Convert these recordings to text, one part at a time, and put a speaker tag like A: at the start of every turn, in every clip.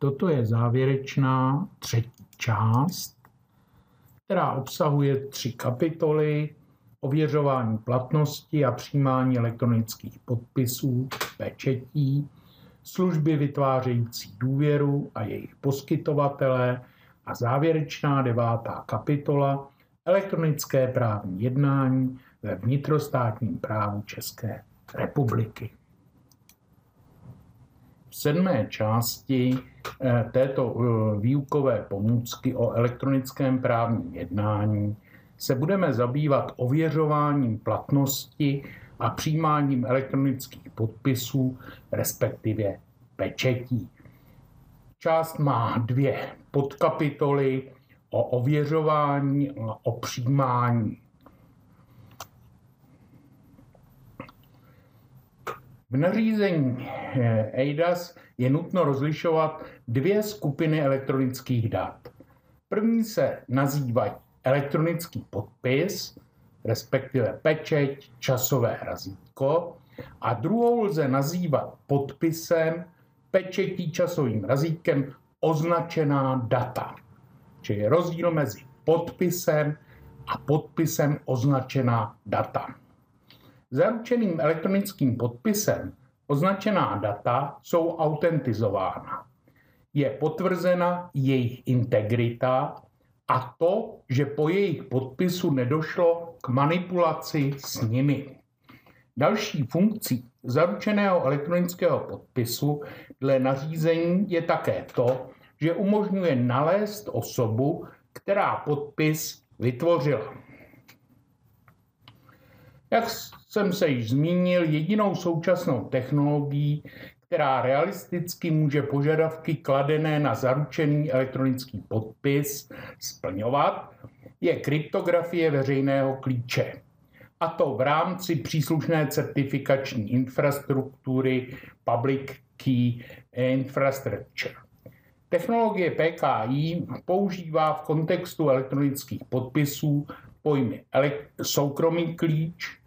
A: toto je závěrečná třetí část, která obsahuje tři kapitoly ověřování platnosti a přijímání elektronických podpisů, pečetí, služby vytvářející důvěru a jejich poskytovatele a závěrečná devátá kapitola elektronické právní jednání ve vnitrostátním právu České republiky. V sedmé části eh, této eh, výukové pomůcky o elektronickém právním jednání se budeme zabývat ověřováním platnosti a přijímáním elektronických podpisů, respektive pečetí. Část má dvě podkapitoly o ověřování a o přijímání. V nařízení EIDAS je nutno rozlišovat dvě skupiny elektronických dat. První se nazývají elektronický podpis, respektive pečeť, časové razítko, a druhou lze nazývat podpisem, pečetí, časovým razítkem označená data. Čili je rozdíl mezi podpisem a podpisem označená data. Zaručeným elektronickým podpisem označená data jsou autentizována. Je potvrzena jejich integrita a to, že po jejich podpisu nedošlo k manipulaci s nimi. Další funkcí zaručeného elektronického podpisu dle nařízení je také to, že umožňuje nalézt osobu, která podpis vytvořila. Jak jsem se již zmínil, jedinou současnou technologií, která realisticky může požadavky kladené na zaručený elektronický podpis splňovat, je kryptografie veřejného klíče. A to v rámci příslušné certifikační infrastruktury Public Key Infrastructure. Technologie PKI používá v kontextu elektronických podpisů pojmy soukromý klíč,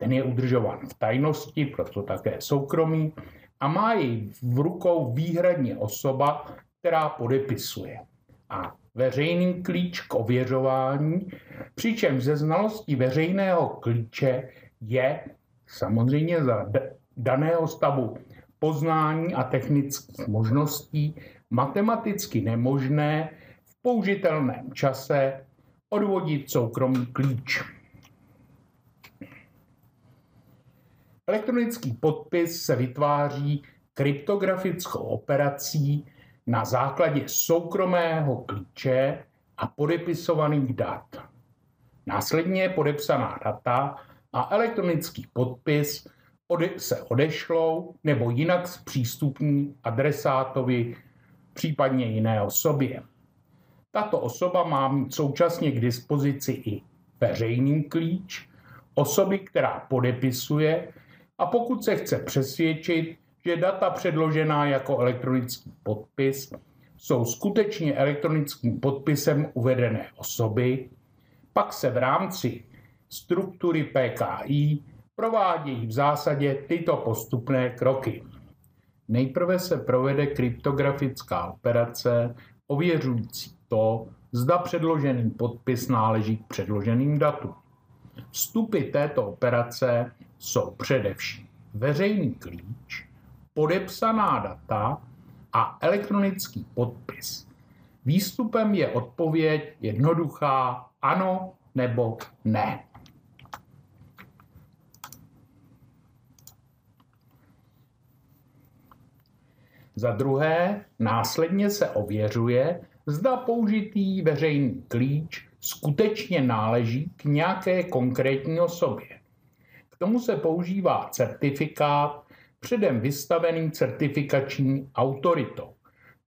A: ten je udržován v tajnosti, proto také soukromý, a má jej v rukou výhradně osoba, která podepisuje. A veřejný klíč k ověřování, přičemž ze znalostí veřejného klíče je samozřejmě za daného stavu poznání a technických možností matematicky nemožné v použitelném čase odvodit soukromý klíč. Elektronický podpis se vytváří kryptografickou operací na základě soukromého klíče a podepisovaných dat. Následně podepsaná data a elektronický podpis se odešlou nebo jinak zpřístupní adresátovi, případně jiné osobě. Tato osoba má mít současně k dispozici i veřejný klíč, osoby, která podepisuje a pokud se chce přesvědčit, že data předložená jako elektronický podpis jsou skutečně elektronickým podpisem uvedené osoby, pak se v rámci struktury PKI provádějí v zásadě tyto postupné kroky. Nejprve se provede kryptografická operace ověřující to, zda předložený podpis náleží k předloženým datům. Vstupy této operace jsou především veřejný klíč, podepsaná data a elektronický podpis. Výstupem je odpověď jednoduchá ano nebo ne. Za druhé, následně se ověřuje, zda použitý veřejný klíč skutečně náleží k nějaké konkrétní osobě. Tomu se používá certifikát předem vystavený certifikační autoritou,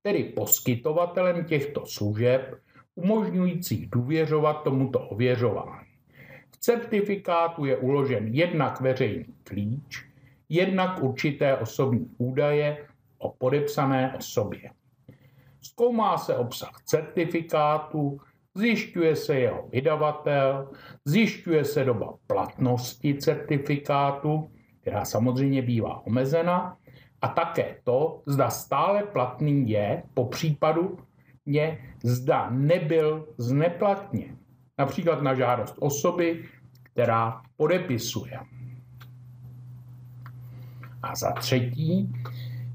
A: tedy poskytovatelem těchto služeb, umožňující důvěřovat tomuto ověřování. V certifikátu je uložen jednak veřejný klíč, jednak určité osobní údaje o podepsané osobě. Zkoumá se obsah certifikátu, zjišťuje se jeho vydavatel, zjišťuje se doba platnosti certifikátu, která samozřejmě bývá omezena, a také to, zda stále platný je, po případu je, zda nebyl zneplatněn. Například na žádost osoby, která podepisuje. A za třetí,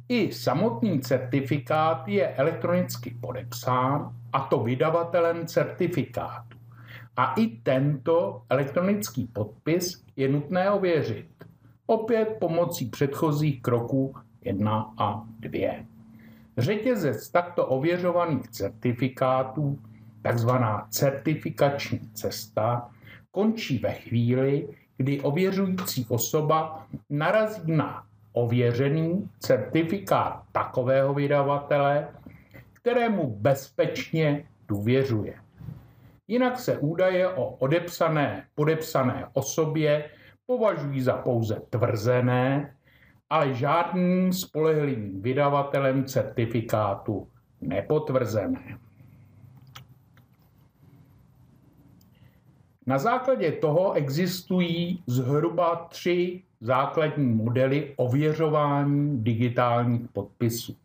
A: i samotný certifikát je elektronicky podepsán, a to vydavatelem certifikátu. A i tento elektronický podpis je nutné ověřit. Opět pomocí předchozích kroků 1 a 2. Řetězec takto ověřovaných certifikátů, takzvaná certifikační cesta, končí ve chvíli, kdy ověřující osoba narazí na ověřený certifikát takového vydavatele, kterému bezpečně důvěřuje. Jinak se údaje o odepsané, podepsané osobě považují za pouze tvrzené, ale žádným spolehlivým vydavatelem certifikátu nepotvrzené. Na základě toho existují zhruba tři základní modely ověřování digitálních podpisů.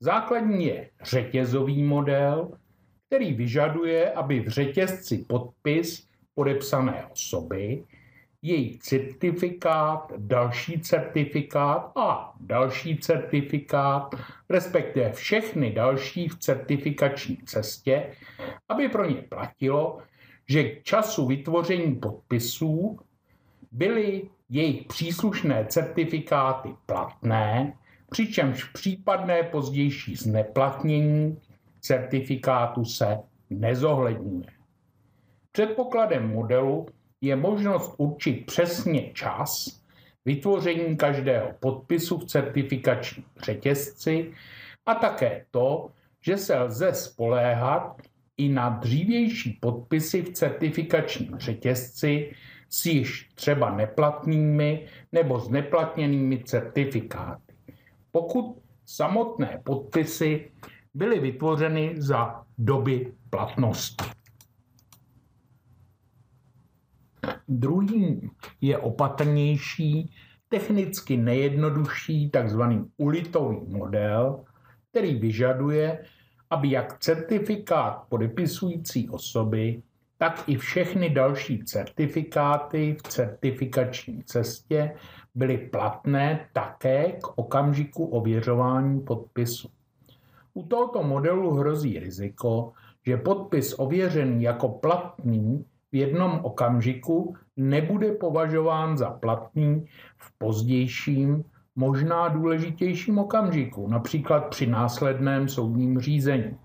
A: Základní je řetězový model, který vyžaduje, aby v řetězci podpis podepsané osoby, její certifikát, další certifikát a další certifikát, respektive všechny další v certifikační cestě, aby pro ně platilo, že k času vytvoření podpisů byly jejich příslušné certifikáty platné, přičemž případné pozdější zneplatnění certifikátu se nezohledňuje. Předpokladem modelu je možnost určit přesně čas vytvoření každého podpisu v certifikačním řetězci a také to, že se lze spoléhat i na dřívější podpisy v certifikačním řetězci s již třeba neplatnými nebo zneplatněnými certifikáty. Pokud samotné podpisy byly vytvořeny za doby platnosti. Druhým je opatrnější, technicky nejjednodušší tzv. ulitový model, který vyžaduje, aby jak certifikát podepisující osoby, tak i všechny další certifikáty v certifikační cestě byly platné také k okamžiku ověřování podpisu. U tohoto modelu hrozí riziko, že podpis ověřený jako platný v jednom okamžiku nebude považován za platný v pozdějším, možná důležitějším okamžiku, například při následném soudním řízení.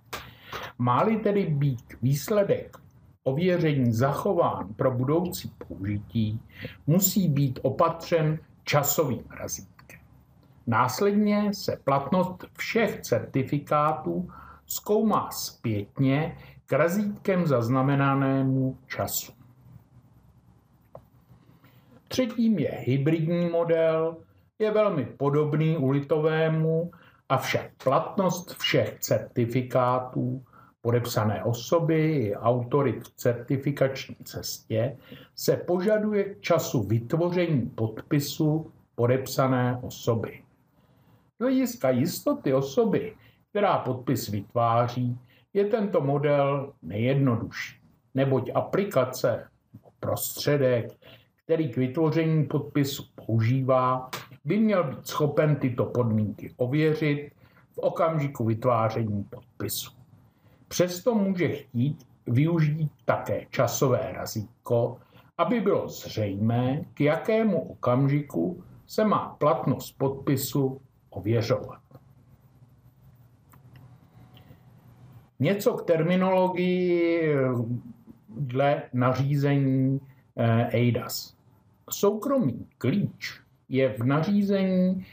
A: Má-li tedy být výsledek ověření zachován pro budoucí použití, musí být opatřen časovým razítkem. Následně se platnost všech certifikátů zkoumá zpětně k razítkem zaznamenanému času. Třetím je hybridní model, je velmi podobný ulitovému, avšak platnost všech certifikátů podepsané osoby i autory v certifikační cestě se požaduje k času vytvoření podpisu podepsané osoby. Z hlediska jistoty osoby, která podpis vytváří, je tento model nejjednodušší, neboť aplikace prostředek, který k vytvoření podpisu používá, by měl být schopen tyto podmínky ověřit v okamžiku vytváření podpisu. Přesto může chtít využít také časové razítko, aby bylo zřejmé, k jakému okamžiku se má platnost podpisu ověřovat. Něco k terminologii dle nařízení eh, EIDAS. Soukromý klíč je v nařízení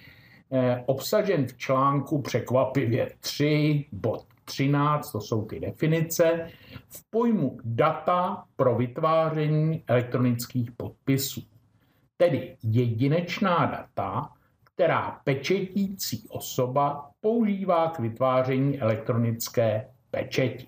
A: eh, obsažen v článku překvapivě 3 bod 13, to jsou ty definice, v pojmu data pro vytváření elektronických podpisů. Tedy jedinečná data, která pečetící osoba používá k vytváření elektronické pečeti.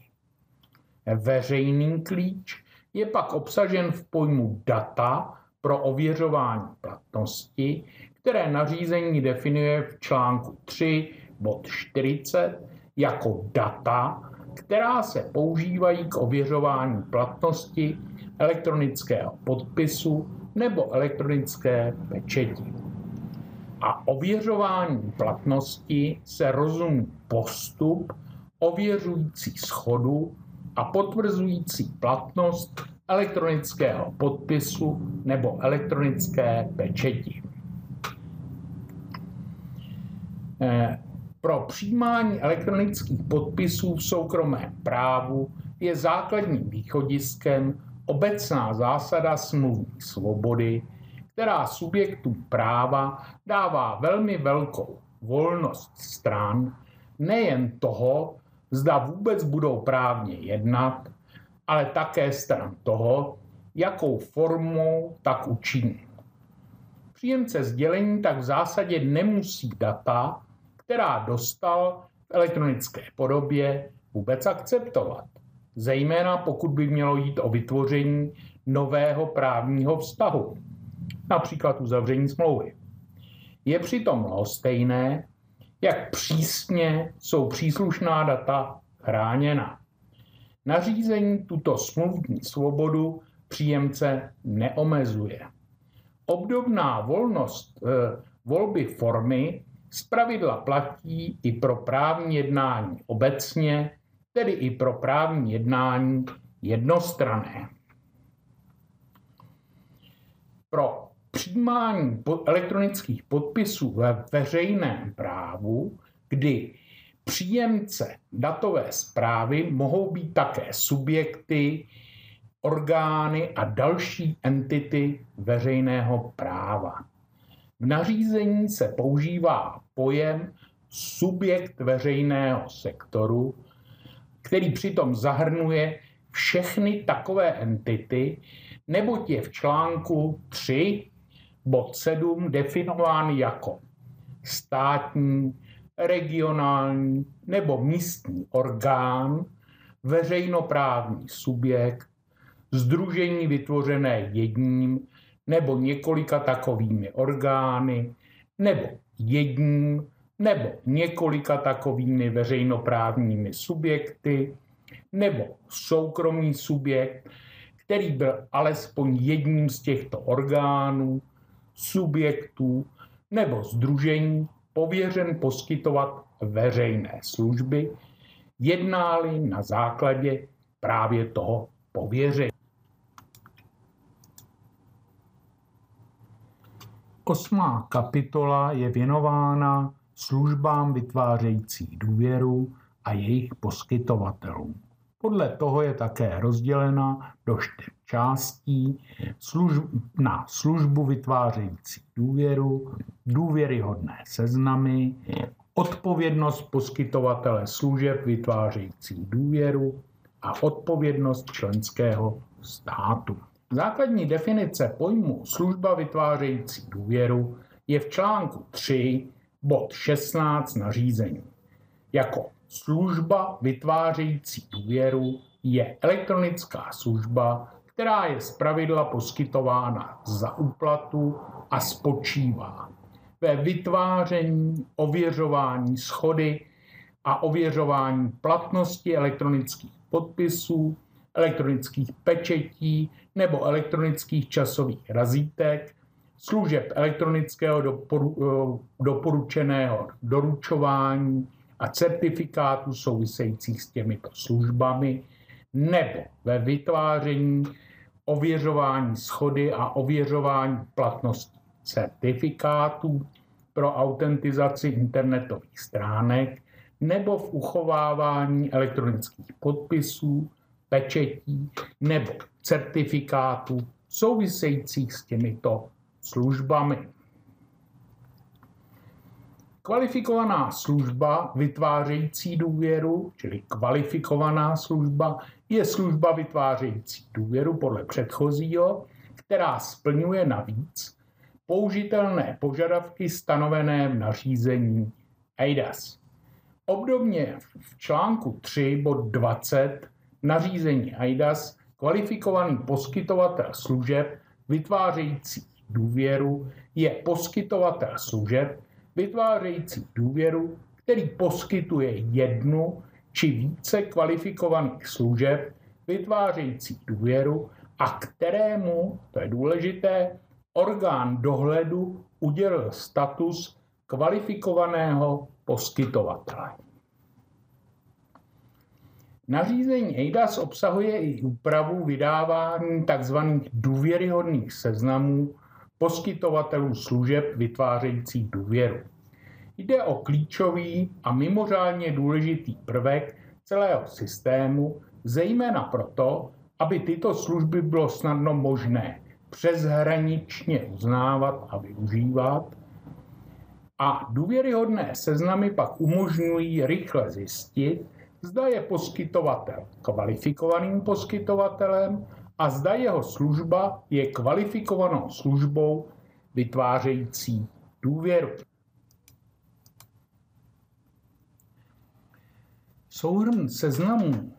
A: Veřejný klíč je pak obsažen v pojmu data pro ověřování platnosti, které nařízení definuje v článku 3 bod 40 jako data, která se používají k ověřování platnosti elektronického podpisu nebo elektronické pečeti. A ověřování platnosti se rozumí postup ověřující schodu a potvrzující platnost elektronického podpisu nebo elektronické pečeti. Pro přijímání elektronických podpisů v soukromém právu je základním východiskem obecná zásada smluvní svobody, která subjektu práva dává velmi velkou volnost stran, nejen toho, zda vůbec budou právně jednat, ale také stran toho, jakou formou tak učiní. Příjemce sdělení tak v zásadě nemusí data, která dostal v elektronické podobě, vůbec akceptovat. Zejména pokud by mělo jít o vytvoření nového právního vztahu, například uzavření smlouvy. Je přitom lhostejné, jak přísně jsou příslušná data chráněna. Nařízení tuto smluvní svobodu příjemce neomezuje. Obdobná volnost e, volby formy zpravidla platí i pro právní jednání obecně, tedy i pro právní jednání jednostrané. Pro přijímání elektronických podpisů ve veřejném právu, kdy příjemce datové zprávy mohou být také subjekty, orgány a další entity veřejného práva. V nařízení se používá pojem subjekt veřejného sektoru, který přitom zahrnuje všechny takové entity, neboť je v článku 3 bod 7 definován jako státní, regionální nebo místní orgán, veřejnoprávní subjekt, združení vytvořené jedním nebo několika takovými orgány, nebo jedním nebo několika takovými veřejnoprávními subjekty, nebo soukromý subjekt, který byl alespoň jedním z těchto orgánů, subjektů nebo združení pověřen poskytovat veřejné služby, jednáli na základě právě toho pověření. Osmá kapitola je věnována službám vytvářející důvěru a jejich poskytovatelům. Podle toho je také rozdělena do čtyř částí služb, na službu vytvářející důvěru, důvěryhodné seznamy, odpovědnost poskytovatele služeb vytvářející důvěru a odpovědnost členského státu. Základní definice pojmu služba vytvářející důvěru je v článku 3 bod 16 nařízení. Jako služba vytvářející důvěru je elektronická služba, která je zpravidla poskytována za úplatu a spočívá ve vytváření, ověřování schody a ověřování platnosti elektronických podpisů, elektronických pečetí nebo elektronických časových razítek, služeb elektronického doporu, eh, doporučeného doručování a certifikátů souvisejících s těmito službami nebo ve vytváření, ověřování schody a ověřování platnosti certifikátů pro autentizaci internetových stránek nebo v uchovávání elektronických podpisů pečetí nebo certifikátů souvisejících s těmito službami. Kvalifikovaná služba vytvářející důvěru, čili kvalifikovaná služba, je služba vytvářející důvěru podle předchozího, která splňuje navíc použitelné požadavky stanovené v nařízení EIDAS. Obdobně v článku 3 bod 20 nařízení AIDAS kvalifikovaný poskytovatel služeb vytvářející důvěru je poskytovatel služeb vytvářející důvěru, který poskytuje jednu či více kvalifikovaných služeb vytvářející důvěru a kterému, to je důležité, orgán dohledu udělil status kvalifikovaného poskytovatele. Nařízení EIDAS obsahuje i úpravu vydávání tzv. důvěryhodných seznamů poskytovatelů služeb vytvářejících důvěru. Jde o klíčový a mimořádně důležitý prvek celého systému, zejména proto, aby tyto služby bylo snadno možné přeshraničně uznávat a využívat. A důvěryhodné seznamy pak umožňují rychle zjistit, zda je poskytovatel kvalifikovaným poskytovatelem a zda jeho služba je kvalifikovanou službou vytvářející důvěru. Souhrn seznamů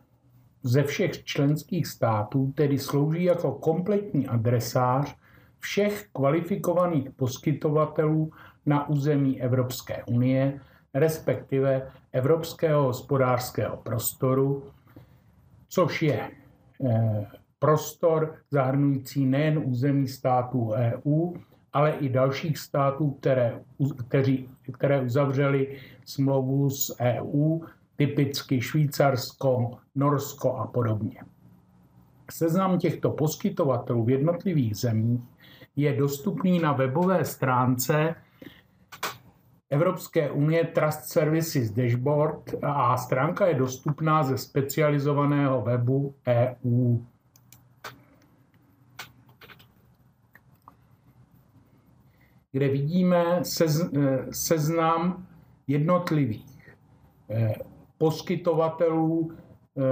A: ze všech členských států tedy slouží jako kompletní adresář všech kvalifikovaných poskytovatelů na území Evropské unie, respektive Evropského hospodářského prostoru, což je eh, prostor zahrnující nejen území států EU, ale i dalších států, které, kteří, které uzavřely smlouvu s EU, typicky Švýcarsko, Norsko a podobně. Seznam těchto poskytovatelů v jednotlivých zemích je dostupný na webové stránce Evropské unie Trust Services Dashboard a stránka je dostupná ze specializovaného webu EU. kde vidíme sez, seznam jednotlivých eh, poskytovatelů eh,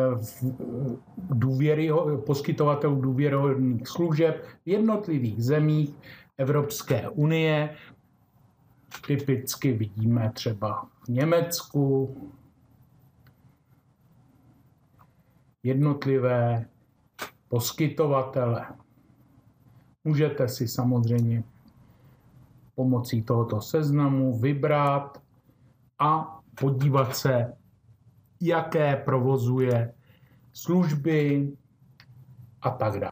A: důvěry, poskytovatelů důvěryhodných služeb v jednotlivých zemích Evropské unie. Typicky vidíme třeba v Německu jednotlivé poskytovatele. Můžete si samozřejmě pomocí tohoto seznamu vybrat a podívat se, jaké provozuje služby a tak dále.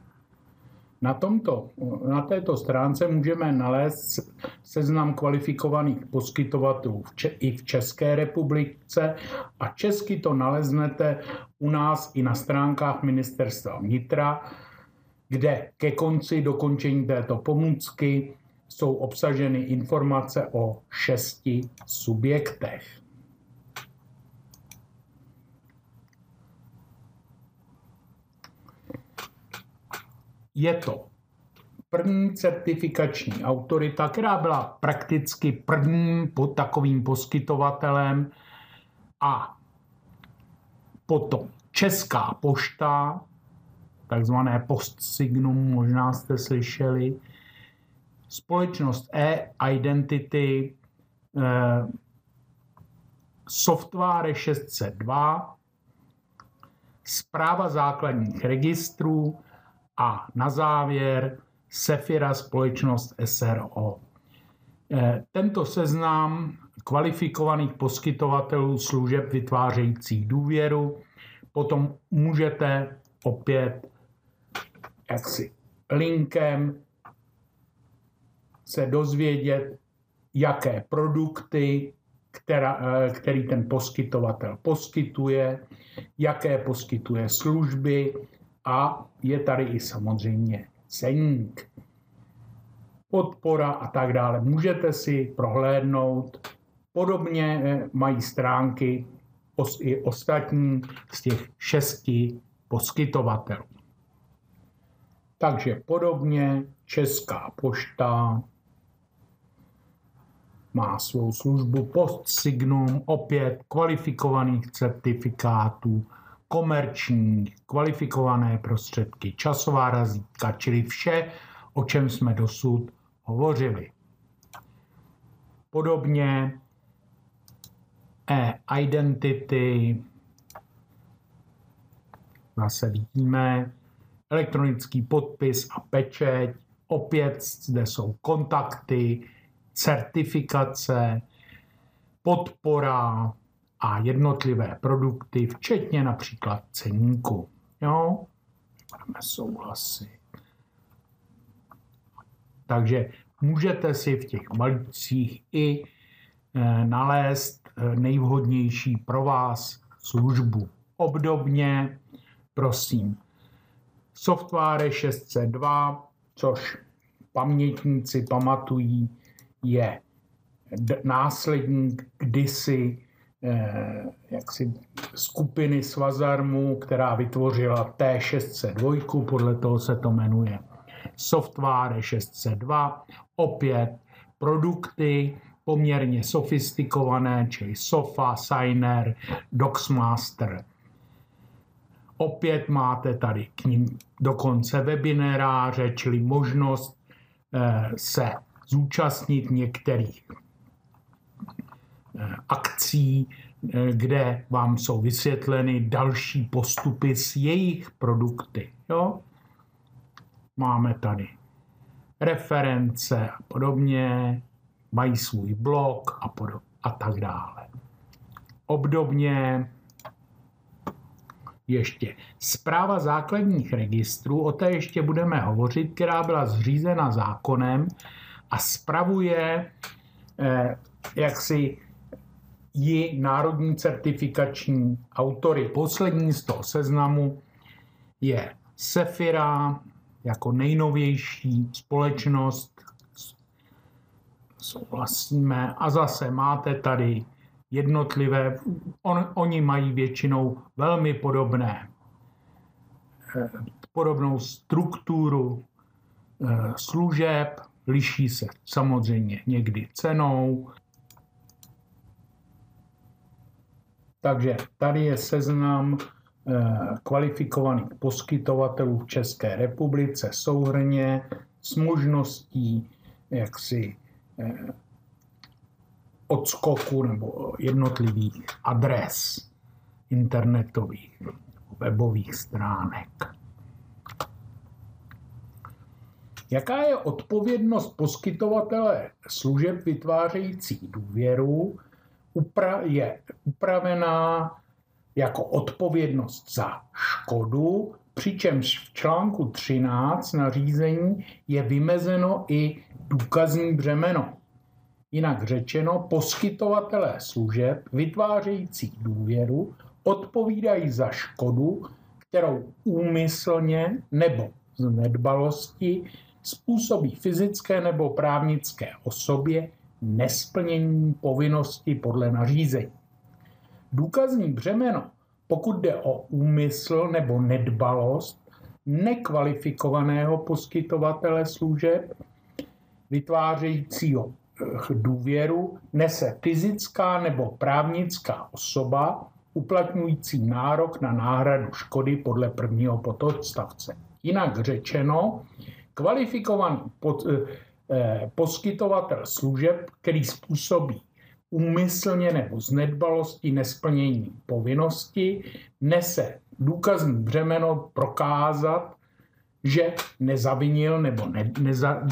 A: Na, tomto, na této stránce můžeme nalézt seznam kvalifikovaných poskytovatelů v Če- i v České republice a česky to naleznete u nás i na stránkách Ministerstva vnitra, kde ke konci dokončení této pomůcky jsou obsaženy informace o šesti subjektech. Je to první certifikační autorita, která byla prakticky prvním pod takovým poskytovatelem a potom Česká pošta, takzvané postsignum, možná jste slyšeli, společnost e-identity, eh, software 602, zpráva základních registrů a na závěr Sefira společnost SRO. Eh, tento seznam kvalifikovaných poskytovatelů služeb vytvářejících důvěru potom můžete opět jaksi linkem se dozvědět, jaké produkty, která, eh, který ten poskytovatel poskytuje, jaké poskytuje služby a je tady i samozřejmě ceník, podpora a tak dále. Můžete si prohlédnout. Podobně eh, mají stránky i ostatní z těch šesti poskytovatelů. Takže podobně Česká pošta, má svou službu post signum, opět kvalifikovaných certifikátů, komerčních, kvalifikované prostředky, časová razítka, čili vše, o čem jsme dosud hovořili. Podobně e-identity, zase vidíme elektronický podpis a pečeť, Opět zde jsou kontakty, certifikace, podpora a jednotlivé produkty, včetně například ceníku. Jo? Budeme souhlasit. Takže můžete si v těch balících i eh, nalézt eh, nejvhodnější pro vás službu. Obdobně, prosím, software 602, což pamětníci pamatují, je následník kdysi jaksi skupiny Svazarmu, která vytvořila T602, podle toho se to jmenuje Software 602, opět produkty poměrně sofistikované, čili SOFA, Signer, Docsmaster. Opět máte tady k ním dokonce webináře, čili možnost eh, se zúčastnit některých eh, akcí, eh, kde vám jsou vysvětleny další postupy s jejich produkty. Jo? Máme tady reference a podobně, mají svůj blog a, podob, a tak dále. Obdobně ještě zpráva základních registrů, o té ještě budeme hovořit, která byla zřízena zákonem a spravuje eh, jaksi ji národní certifikační autory. Poslední z toho seznamu je Sefira jako nejnovější společnost. Souhlasíme. A zase máte tady jednotlivé, on, oni mají většinou velmi podobné, eh, podobnou strukturu eh, služeb, liší se samozřejmě někdy cenou. Takže tady je seznam eh, kvalifikovaných poskytovatelů v České republice souhrně s možností jaksi odskoku nebo jednotlivých adres internetových webových stránek. Jaká je odpovědnost poskytovatele služeb vytvářející důvěru? Je upravená jako odpovědnost za škodu, přičemž v článku 13 nařízení je vymezeno i důkazní břemeno. Jinak řečeno, poskytovatelé služeb vytvářející důvěru odpovídají za škodu, kterou úmyslně nebo z nedbalosti způsobí fyzické nebo právnické osobě nesplnění povinnosti podle nařízení. Důkazní břemeno, pokud jde o úmysl nebo nedbalost nekvalifikovaného poskytovatele služeb, vytvářejícího důvěru nese fyzická nebo právnická osoba uplatňující nárok na náhradu škody podle prvního pododstavce. Jinak řečeno, kvalifikovaný pod, eh, poskytovatel služeb, který způsobí úmyslně nebo z nedbalosti nesplnění povinnosti, nese důkazní břemeno prokázat, že nezavinil nebo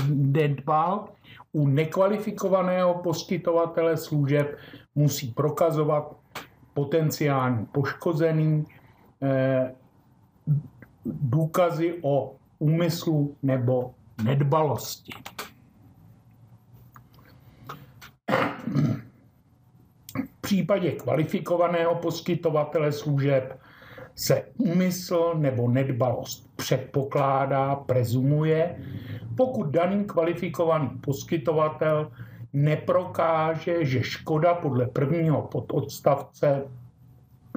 A: nedbal u nekvalifikovaného poskytovatele služeb musí prokazovat potenciální poškozený eh, důkazy o úmyslu nebo nedbalosti. V případě kvalifikovaného poskytovatele služeb se úmysl nebo nedbalost předpokládá, prezumuje, pokud daný kvalifikovaný poskytovatel neprokáže, že škoda podle prvního pododstavce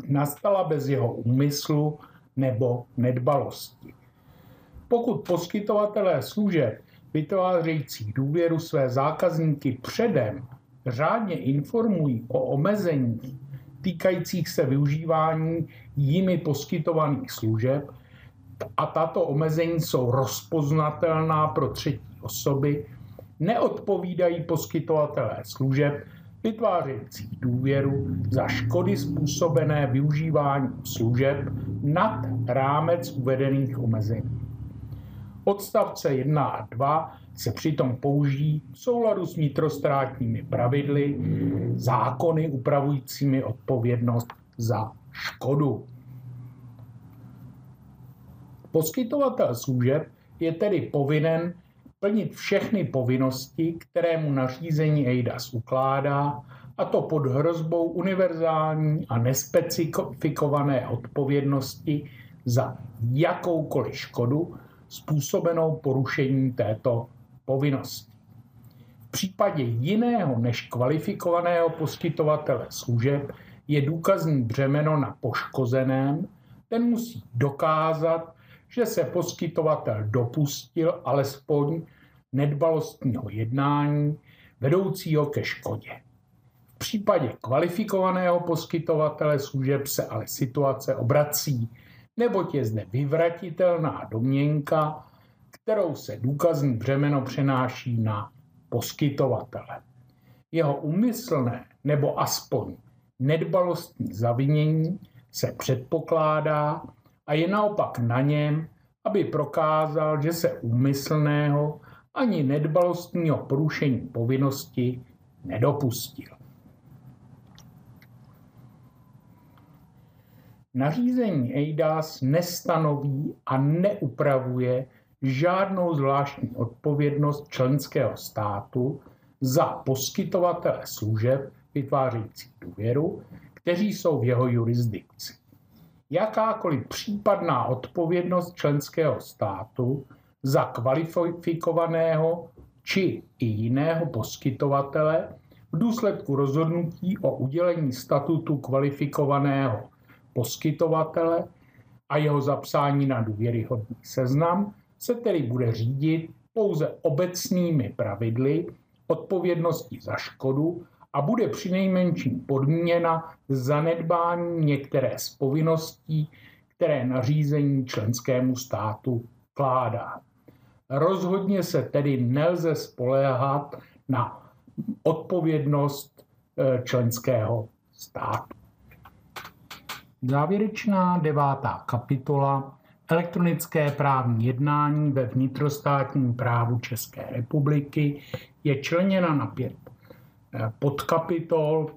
A: nastala bez jeho úmyslu nebo nedbalosti. Pokud poskytovatelé služeb vytvářející důvěru své zákazníky předem řádně informují o omezeních týkajících se využívání jimi poskytovaných služeb a tato omezení jsou rozpoznatelná pro třetí osoby, neodpovídají poskytovatelé služeb vytvářející důvěru za škody způsobené využívání služeb nad rámec uvedených omezení. Odstavce 1 a 2 se přitom použijí v souladu s vnitrostátními pravidly, zákony upravujícími odpovědnost za škodu. Poskytovatel služeb je tedy povinen plnit všechny povinnosti, které mu nařízení EIDAS ukládá, a to pod hrozbou univerzální a nespecifikované odpovědnosti za jakoukoliv škodu způsobenou porušením této povinnosti. V případě jiného než kvalifikovaného poskytovatele služeb je důkazní břemeno na poškozeném, ten musí dokázat, že se poskytovatel dopustil alespoň nedbalostního jednání vedoucího ke škodě. V případě kvalifikovaného poskytovatele služeb se ale situace obrací, neboť je zde vyvratitelná domněnka, kterou se důkazní břemeno přenáší na poskytovatele. Jeho umyslné nebo aspoň nedbalostní zavinění se předpokládá a je naopak na něm, aby prokázal, že se úmyslného ani nedbalostního porušení povinnosti nedopustil. Nařízení EIDAS nestanoví a neupravuje žádnou zvláštní odpovědnost členského státu za poskytovatele služeb vytvářející důvěru, kteří jsou v jeho jurisdikci. Jakákoliv případná odpovědnost členského státu za kvalifikovaného či i jiného poskytovatele v důsledku rozhodnutí o udělení statutu kvalifikovaného poskytovatele a jeho zapsání na důvěryhodný seznam se tedy bude řídit pouze obecnými pravidly odpovědnosti za škodu a bude přinejmenším podmíněna zanedbání některé z povinností, které nařízení členskému státu kládá. Rozhodně se tedy nelze spoléhat na odpovědnost eh, členského státu. Závěrečná devátá kapitola Elektronické právní jednání ve vnitrostátním právu České republiky je členěna na pět eh, podkapitol.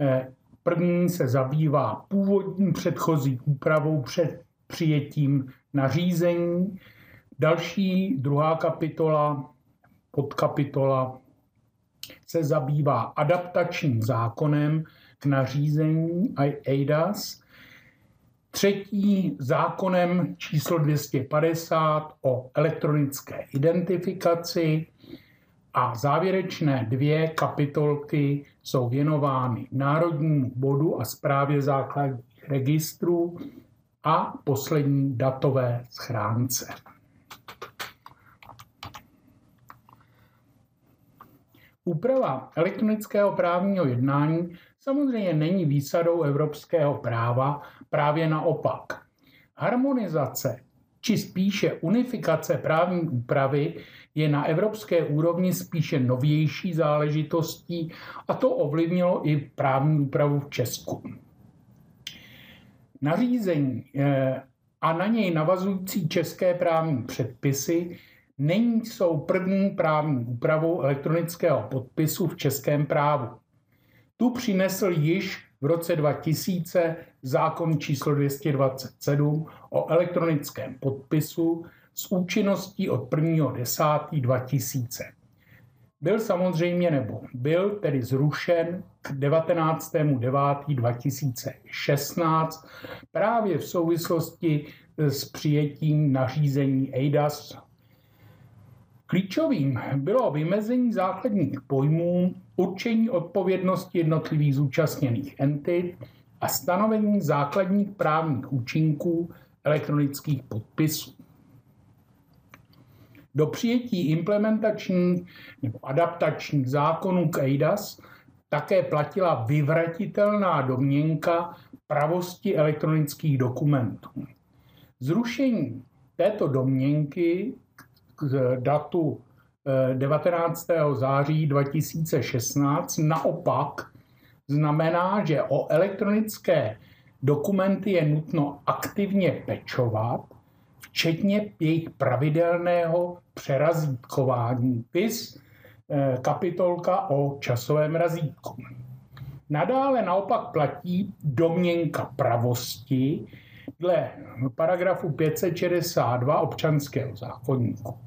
A: Eh, první se zabývá původní předchozí úpravou před přijetím nařízení. Další, druhá kapitola, podkapitola, se zabývá adaptačním zákonem k nařízení EIDAS Třetí zákonem číslo 250 o elektronické identifikaci a závěrečné dvě kapitolky jsou věnovány národnímu bodu a zprávě základních registrů a poslední datové schránce. Úprava elektronického právního jednání samozřejmě není výsadou evropského práva, právě naopak. Harmonizace či spíše unifikace právní úpravy je na evropské úrovni spíše novější záležitostí a to ovlivnilo i právní úpravu v Česku. Nařízení eh, a na něj navazující české právní předpisy není jsou první právní úpravou elektronického podpisu v českém právu. Tu přinesl již v roce 2000 zákon číslo 227 o elektronickém podpisu s účinností od 1.10.2000. Byl samozřejmě nebo byl tedy zrušen k 19.9.2016 právě v souvislosti s přijetím nařízení EIDAS Klíčovým bylo vymezení základních pojmů, určení odpovědnosti jednotlivých zúčastněných entit a stanovení základních právních účinků elektronických podpisů. Do přijetí implementačních nebo adaptačních zákonů k EIDAS také platila vyvratitelná domněnka pravosti elektronických dokumentů. Zrušení této domněnky k datu 19. Eh, září 2016 naopak znamená, že o elektronické dokumenty je nutno aktivně pečovat, včetně jejich pravidelného přerazítkování. PIS eh, kapitolka o časovém razítku. Nadále naopak platí domněnka pravosti dle paragrafu 562 občanského zákonníku.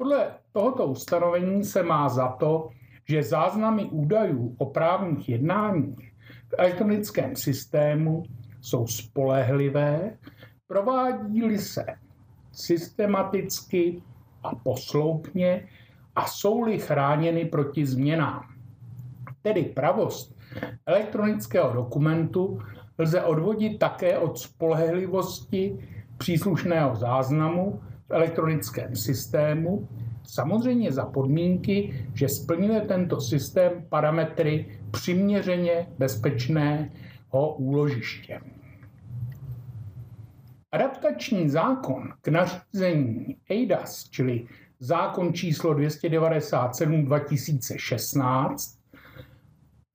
A: Podle tohoto ustanovení se má za to, že záznamy údajů o právních jednáních v elektronickém systému jsou spolehlivé, provádí-li se systematicky a posloupně a jsou-li chráněny proti změnám. Tedy pravost elektronického dokumentu lze odvodit také od spolehlivosti příslušného záznamu elektronickém systému, samozřejmě za podmínky, že splňuje tento systém parametry přiměřeně bezpečného úložiště. Adaptační zákon k nařízení EIDAS, čili zákon číslo 297 2016,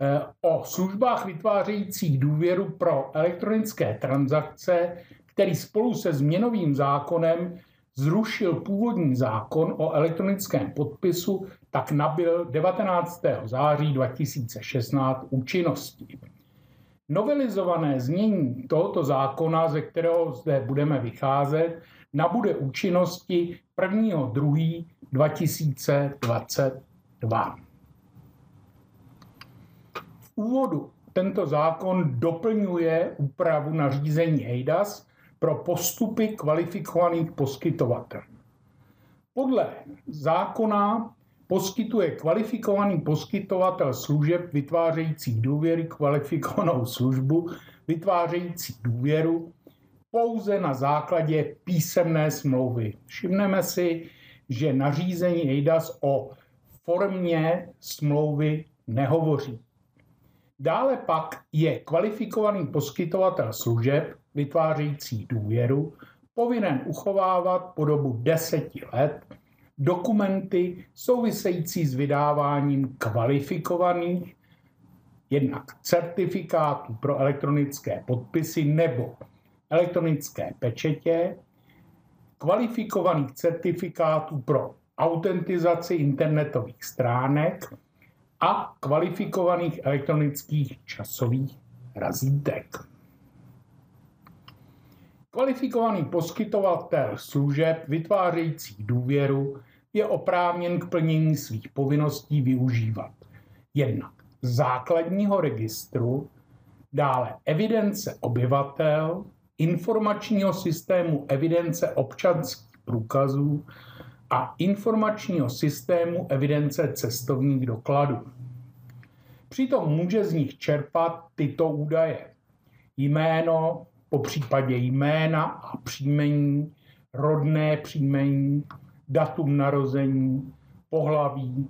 A: eh, o službách vytvářejících důvěru pro elektronické transakce, který spolu se změnovým zákonem zrušil původní zákon o elektronickém podpisu, tak nabil 19. září 2016 účinnosti. Novelizované znění tohoto zákona, ze kterého zde budeme vycházet, nabude účinnosti 1. 2. 2022. V úvodu tento zákon doplňuje úpravu nařízení EIDAS pro postupy kvalifikovaných poskytovatelů. Podle zákona poskytuje kvalifikovaný poskytovatel služeb vytvářející důvěry kvalifikovanou službu vytvářející důvěru pouze na základě písemné smlouvy. Všimneme si, že nařízení EIDAS o formě smlouvy nehovoří. Dále pak je kvalifikovaný poskytovatel služeb vytvářející důvěru povinen uchovávat po dobu deseti let dokumenty související s vydáváním kvalifikovaných jednak certifikátů pro elektronické podpisy nebo elektronické pečetě, kvalifikovaných certifikátů pro autentizaci internetových stránek a kvalifikovaných elektronických časových razítek. Kvalifikovaný poskytovatel služeb vytvářející důvěru je oprávněn k plnění svých povinností využívat jednak základního registru, dále evidence obyvatel, informačního systému evidence občanských průkazů a informačního systému evidence cestovních dokladů. Přitom může z nich čerpat tyto údaje. Jméno, po případě jména a příjmení, rodné příjmení, datum narození, pohlaví,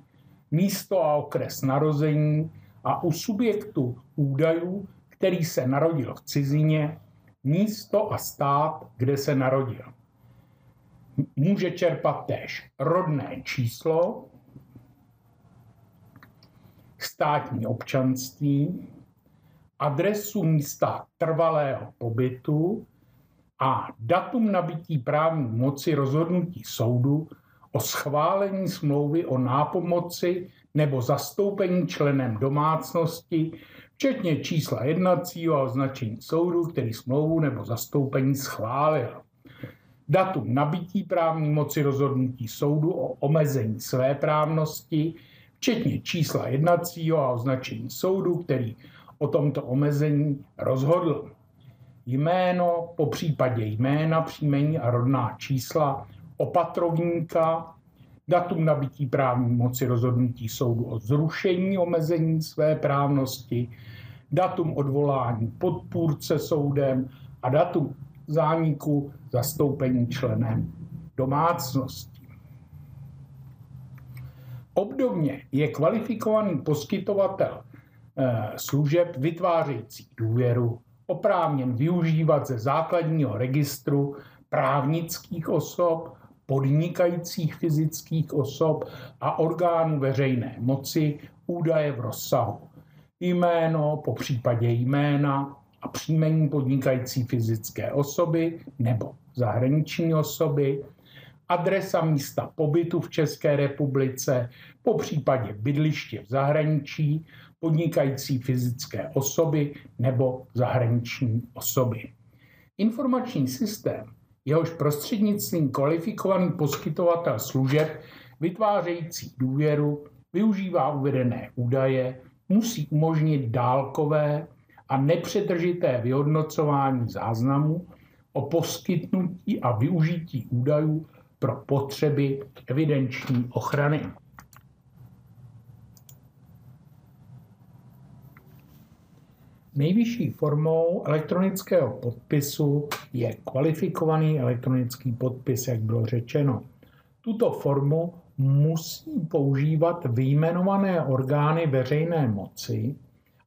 A: místo a okres narození a u subjektu údajů, který se narodil v cizině, místo a stát, kde se narodil. Může čerpat též rodné číslo, státní občanství, adresu místa trvalého pobytu a datum nabití právní moci rozhodnutí soudu o schválení smlouvy o nápomoci nebo zastoupení členem domácnosti, včetně čísla jednacího a označení soudu, který smlouvu nebo zastoupení schválil. Datum nabití právní moci rozhodnutí soudu o omezení své právnosti, včetně čísla jednacího a označení soudu, který o tomto omezení rozhodl. Jméno, po případě jména, příjmení a rodná čísla opatrovníka, datum nabití právní moci rozhodnutí soudu o zrušení omezení své právnosti, datum odvolání podpůrce soudem a datum zániku zastoupení členem domácnosti. Obdobně je kvalifikovaný poskytovatel služeb vytvářející důvěru oprávněn využívat ze základního registru právnických osob, podnikajících fyzických osob a orgánů veřejné moci údaje v rozsahu. Jméno, po případě jména, a příjmení podnikající fyzické osoby nebo zahraniční osoby, adresa místa pobytu v České republice, po případě bydliště v zahraničí, podnikající fyzické osoby nebo zahraniční osoby. Informační systém, jehož prostřednictvím kvalifikovaný poskytovatel služeb vytvářející důvěru využívá uvedené údaje, musí umožnit dálkové a nepřetržité vyhodnocování záznamů o poskytnutí a využití údajů pro potřeby evidenční ochrany. Nejvyšší formou elektronického podpisu je kvalifikovaný elektronický podpis, jak bylo řečeno. Tuto formu musí používat vyjmenované orgány veřejné moci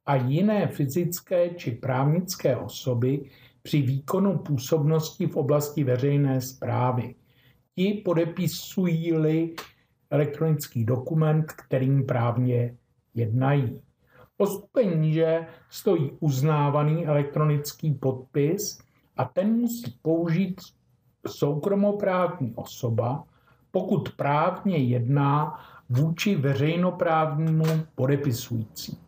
A: a jiné fyzické či právnické osoby při výkonu působnosti v oblasti veřejné zprávy. Ti podepisují-li elektronický dokument, kterým právně jednají. O stupeň níže stojí uznávaný elektronický podpis a ten musí použít soukromoprávní osoba, pokud právně jedná vůči veřejnoprávnímu podepisujícímu.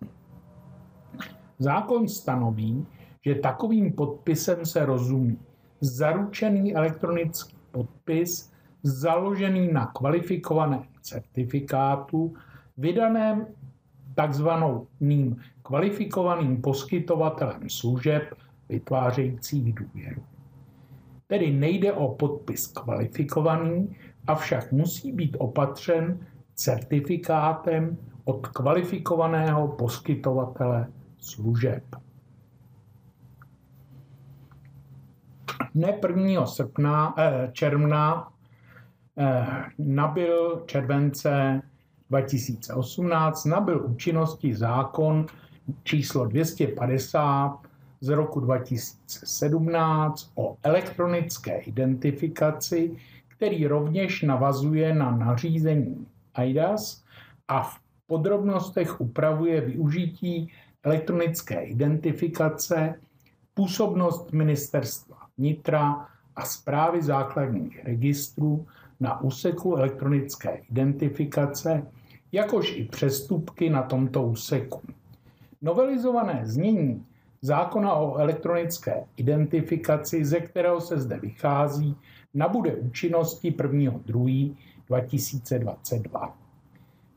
A: Zákon stanoví, že takovým podpisem se rozumí zaručený elektronický podpis založený na kvalifikovaném certifikátu vydaném takzvaným kvalifikovaným poskytovatelem služeb vytvářejících důvěru. Tedy nejde o podpis kvalifikovaný, avšak musí být opatřen certifikátem od kvalifikovaného poskytovatele služeb. Dne 1. Srpna, eh, června eh, nabil července 2018 nabil účinnosti zákon číslo 250 z roku 2017 o elektronické identifikaci, který rovněž navazuje na nařízení IDAS a v podrobnostech upravuje využití elektronické identifikace, působnost ministerstva vnitra a zprávy základních registrů na úseku elektronické identifikace jakož i přestupky na tomto úseku. Novelizované znění zákona o elektronické identifikaci, ze kterého se zde vychází, nabude účinnosti 1.2.2022.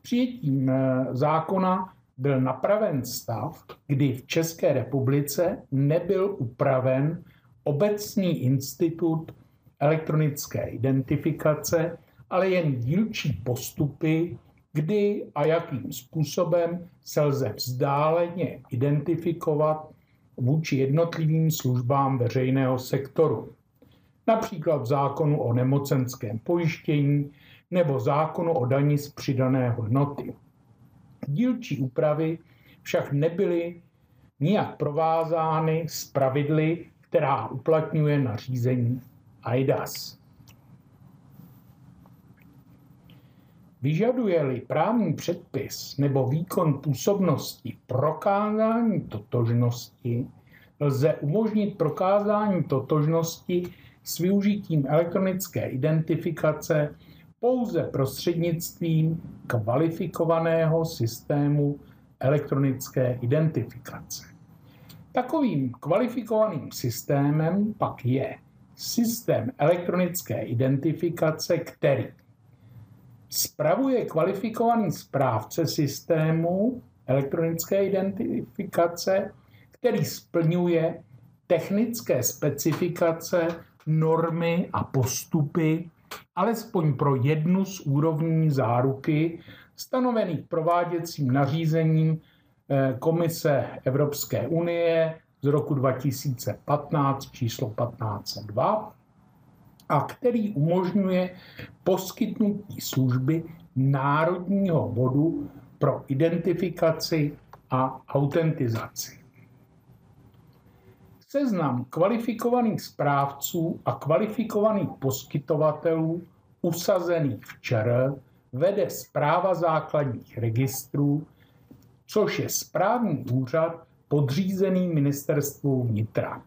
A: Přijetím eh, zákona byl napraven stav, kdy v České republice nebyl upraven obecný institut elektronické identifikace, ale jen dílčí postupy kdy a jakým způsobem se lze vzdáleně identifikovat vůči jednotlivým službám veřejného sektoru. Například v zákonu o nemocenském pojištění nebo zákonu o dani z přidané hodnoty. Dílčí úpravy však nebyly nijak provázány s pravidly, která uplatňuje nařízení AIDAS. Vyžaduje-li právní předpis nebo výkon působnosti prokázání totožnosti, lze umožnit prokázání totožnosti s využitím elektronické identifikace pouze prostřednictvím kvalifikovaného systému elektronické identifikace. Takovým kvalifikovaným systémem pak je systém elektronické identifikace, který spravuje kvalifikovaný správce systému elektronické identifikace, který splňuje technické specifikace, normy a postupy, alespoň pro jednu z úrovní záruky stanovených prováděcím nařízením eh, Komise Evropské unie z roku 2015 číslo 1502 a který umožňuje poskytnutí služby národního bodu pro identifikaci a autentizaci. Seznam kvalifikovaných správců a kvalifikovaných poskytovatelů usazených v ČR vede zpráva základních registrů, což je správní úřad podřízený ministerstvu vnitra.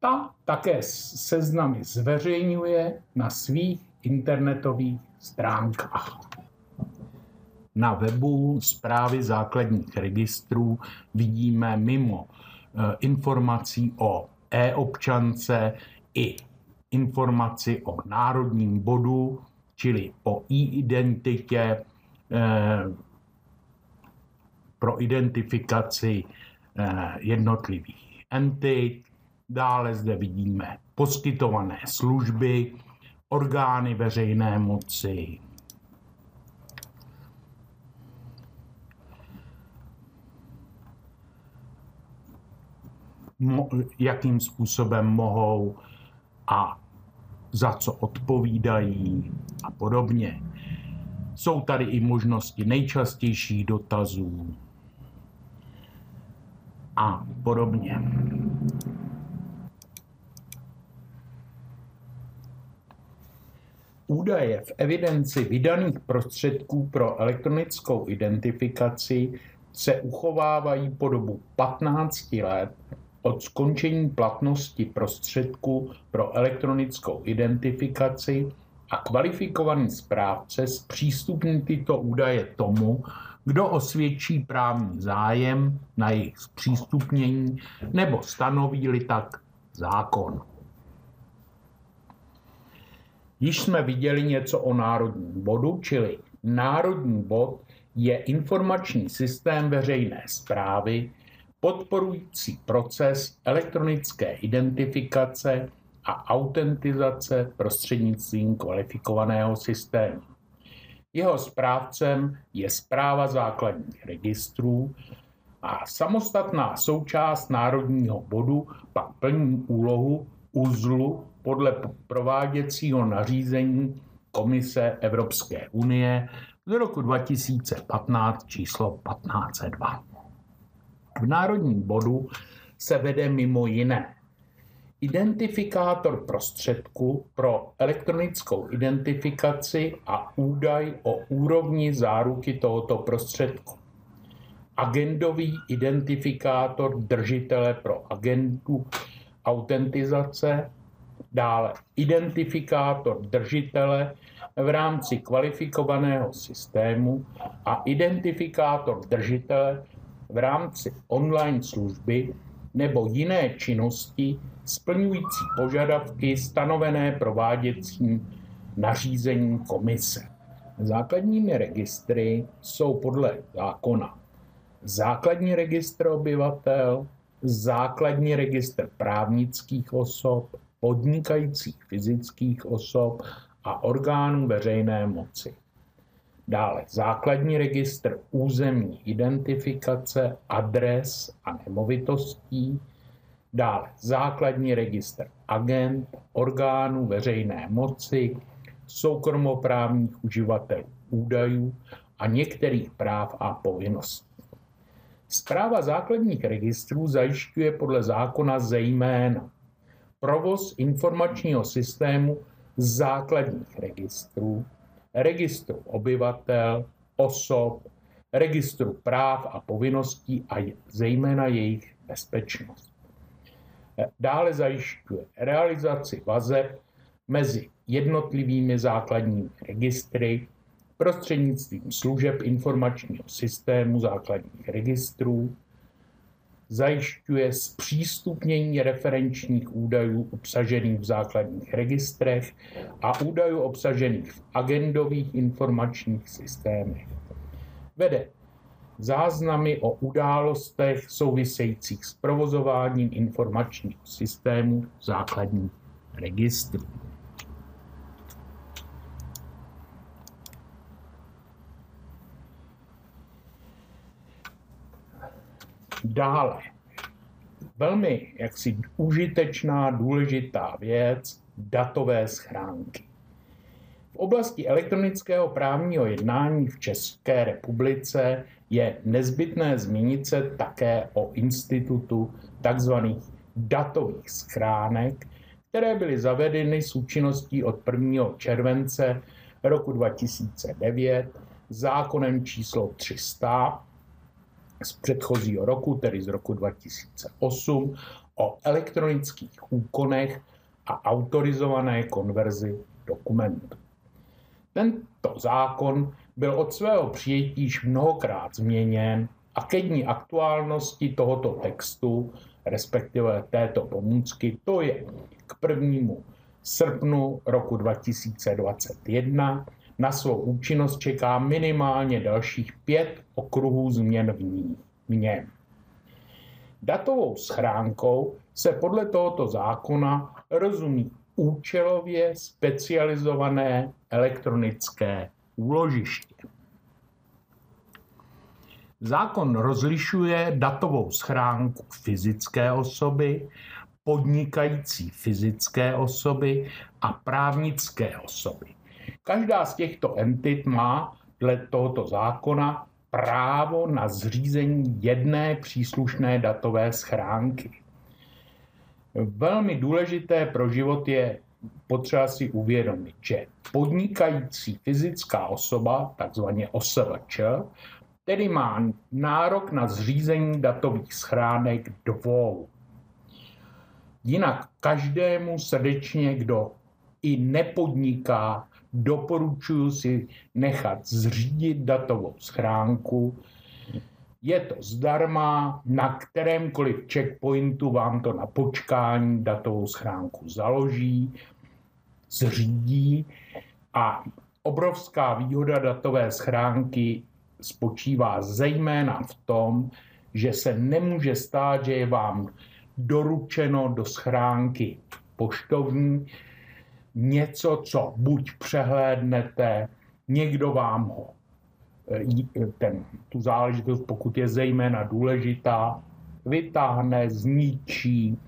A: Ta také seznamy zveřejňuje na svých internetových stránkách. Na webu zprávy základních registrů vidíme mimo eh, informací o e-občance i informaci o národním bodu, čili o e-identitě eh, pro identifikaci eh, jednotlivých entit. Dále zde vidíme poskytované služby, orgány veřejné moci, jakým způsobem mohou a za co odpovídají a podobně. Jsou tady i možnosti nejčastějších dotazů a podobně. Údaje v evidenci vydaných prostředků pro elektronickou identifikaci se uchovávají po dobu 15 let od skončení platnosti prostředku pro elektronickou identifikaci a kvalifikovaný správce zpřístupní tyto údaje tomu, kdo osvědčí právní zájem na jejich zpřístupnění nebo stanoví-li tak zákon. Již jsme viděli něco o národním bodu, čili národní bod je informační systém veřejné zprávy, podporující proces elektronické identifikace a autentizace prostřednictvím kvalifikovaného systému. Jeho správcem je zpráva základních registrů a samostatná součást národního bodu pak plní úlohu uzlu podle prováděcího nařízení Komise Evropské unie z roku 2015 číslo 1502. V národním bodu se vede mimo jiné identifikátor prostředku pro elektronickou identifikaci a údaj o úrovni záruky tohoto prostředku. Agendový identifikátor držitele pro agendu autentizace, dále identifikátor držitele v rámci kvalifikovaného systému a identifikátor držitele v rámci online služby nebo jiné činnosti splňující požadavky stanovené prováděcím nařízením komise. Základními registry jsou podle zákona základní registr obyvatel, základní registr právnických osob, podnikajících fyzických osob a orgánů veřejné moci. Dále základní registr územní identifikace, adres a nemovitostí. Dále základní registr agent, orgánů veřejné moci, soukromoprávních uživatelů údajů a některých práv a povinností. Zpráva základních registrů zajišťuje podle zákona zejména provoz informačního systému základních registrů, registru obyvatel, osob, registru práv a povinností a zejména jejich bezpečnost. Dále zajišťuje realizaci vazeb mezi jednotlivými základními registry prostřednictvím služeb informačního systému základních registrů, zajišťuje zpřístupnění referenčních údajů obsažených v základních registrech a údajů obsažených v agendových informačních systémech. Vede záznamy o událostech souvisejících s provozováním informačního systému základních registrů. Dále, velmi jaksi užitečná, důležitá věc, datové schránky. V oblasti elektronického právního jednání v České republice je nezbytné zmínit se také o institutu tzv. datových schránek, které byly zavedeny s účinností od 1. července roku 2009 zákonem číslo 300 z předchozího roku, tedy z roku 2008, o elektronických úkonech a autorizované konverzi dokumentů. Tento zákon byl od svého přijetí již mnohokrát změněn a ke dní aktuálnosti tohoto textu, respektive této pomůcky, to je k prvnímu srpnu roku 2021, na svou účinnost čeká minimálně dalších pět okruhů změn v, ní, v něm. Datovou schránkou se podle tohoto zákona rozumí účelově specializované elektronické úložiště. Zákon rozlišuje datovou schránku fyzické osoby, podnikající fyzické osoby a právnické osoby. Každá z těchto entit má dle tohoto zákona právo na zřízení jedné příslušné datové schránky. Velmi důležité pro život je potřeba si uvědomit, že podnikající fyzická osoba, takzvaně OSVČ, tedy má nárok na zřízení datových schránek dvou. Jinak každému srdečně, kdo i nepodniká, doporučuji si nechat zřídit datovou schránku. Je to zdarma, na kterémkoliv checkpointu vám to na počkání datovou schránku založí, zřídí a obrovská výhoda datové schránky spočívá zejména v tom, že se nemůže stát, že je vám doručeno do schránky poštovní něco, co buď přehlédnete, někdo vám ho, eh, ten, tu záležitost, pokud je zejména důležitá, vytáhne, zničí,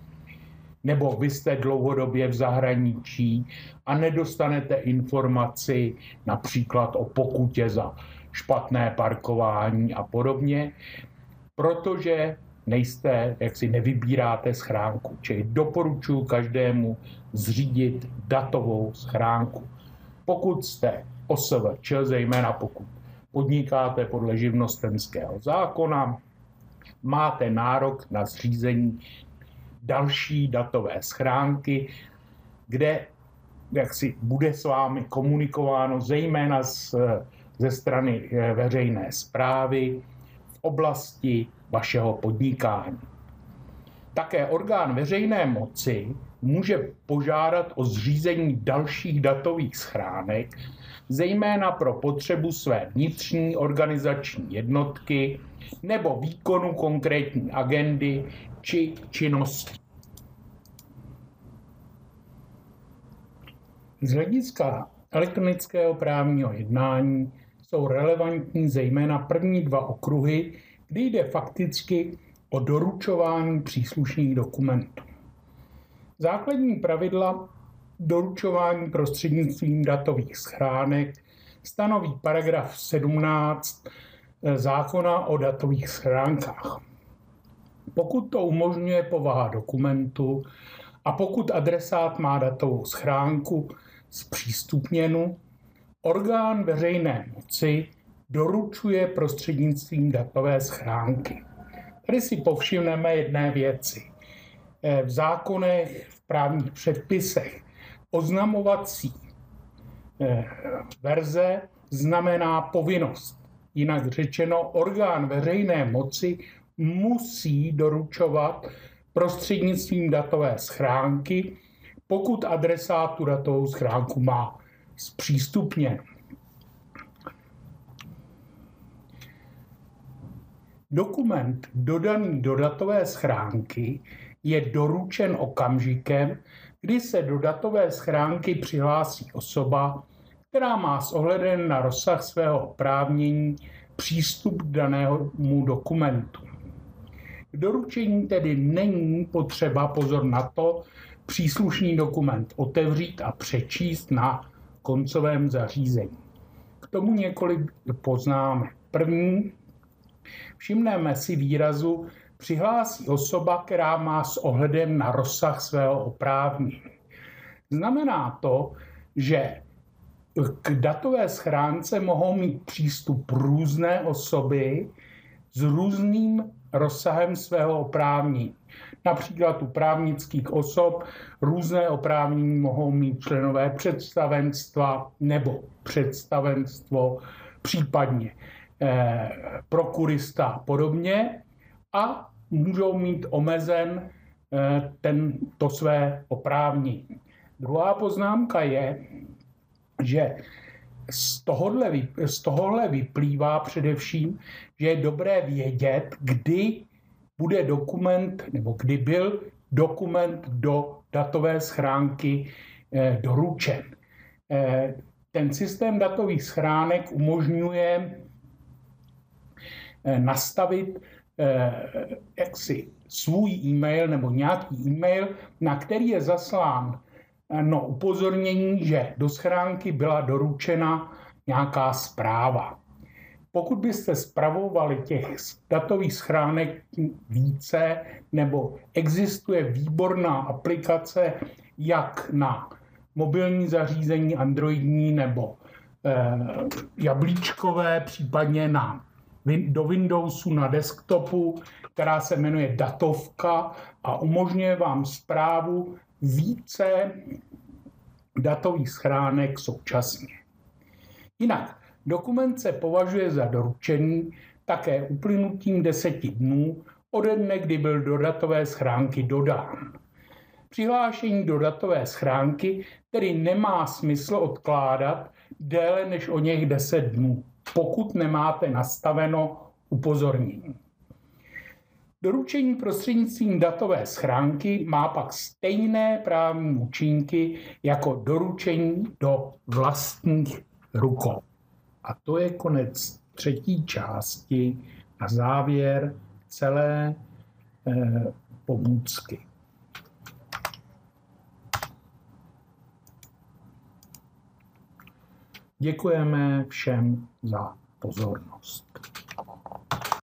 A: nebo vy jste dlouhodobě v zahraničí a nedostanete informaci například o pokutě za špatné parkování a podobně, protože nejste, jak si nevybíráte schránku. Čili doporučuji každému zřídit datovou schránku. Pokud jste OSVČ, zejména pokud podnikáte podle živnostenského zákona, máte nárok na zřízení další datové schránky, kde jak si bude s vámi komunikováno zejména z, ze strany eh, veřejné zprávy v oblasti vašeho podnikání. Také orgán veřejné moci může požádat o zřízení dalších datových schránek, zejména pro potřebu své vnitřní organizační jednotky nebo výkonu konkrétní agendy či činnosti. Z hlediska elektronického právního jednání jsou relevantní zejména první dva okruhy, kdy jde fakticky o doručování příslušných dokumentů. Základní pravidla doručování prostřednictvím datových schránek stanoví paragraf 17 eh, zákona o datových schránkách. Pokud to umožňuje povaha dokumentu a pokud adresát má datovou schránku zpřístupněnu, orgán veřejné moci doručuje prostřednictvím datové schránky. Tady si povšimneme jedné věci. Eh, v zákonech, v právních předpisech oznamovací eh, verze znamená povinnost. Jinak řečeno, orgán veřejné moci musí doručovat prostřednictvím datové schránky, pokud adresát tu datovou schránku má zpřístupněn. Dokument dodaný do datové schránky je doručen okamžikem, kdy se do datové schránky přihlásí osoba, která má s ohledem na rozsah svého oprávnění přístup k danému dokumentu. K doručení tedy není potřeba pozor na to, příslušný dokument otevřít a přečíst na koncovém zařízení. K tomu několik poznámek. První, všimneme si výrazu přihlásí osoba, která má s ohledem na rozsah svého oprávnění. Znamená to, že k datové schránce mohou mít přístup různé osoby s různým rozsahem svého oprávnění. Například u právnických osob různé oprávnění mohou mít členové představenstva nebo představenstvo, případně eh, prokurista a podobně a můžou mít omezen eh, ten, to své oprávnění. Druhá poznámka je, že z tohohle, z tohohle vyplývá především, že je dobré vědět, kdy bude dokument, nebo kdy byl dokument do datové schránky eh, doručen. Eh, ten systém datových schránek umožňuje nastavit jaksi svůj e-mail nebo nějaký e-mail, na který je zaslán no, upozornění, že do schránky byla doručena nějaká zpráva. Pokud byste spravovali těch datových schránek více, nebo existuje výborná aplikace, jak na mobilní zařízení androidní nebo eh, jablíčkové, případně na, do Windowsu na desktopu, která se jmenuje Datovka a umožňuje vám zprávu více datových schránek současně. Jinak, dokument se považuje za doručený také uplynutím deseti dnů ode dne, kdy byl do datové schránky dodán. Přihlášení do datové schránky tedy nemá smysl odkládat déle než o něch 10 dnů, pokud nemáte nastaveno upozornění. Doručení prostřednictvím datové schránky má pak stejné právní účinky jako doručení do vlastních rukou. A to je konec třetí části na závěr celé eh, pomůcky. Děkujeme všem za pozornost.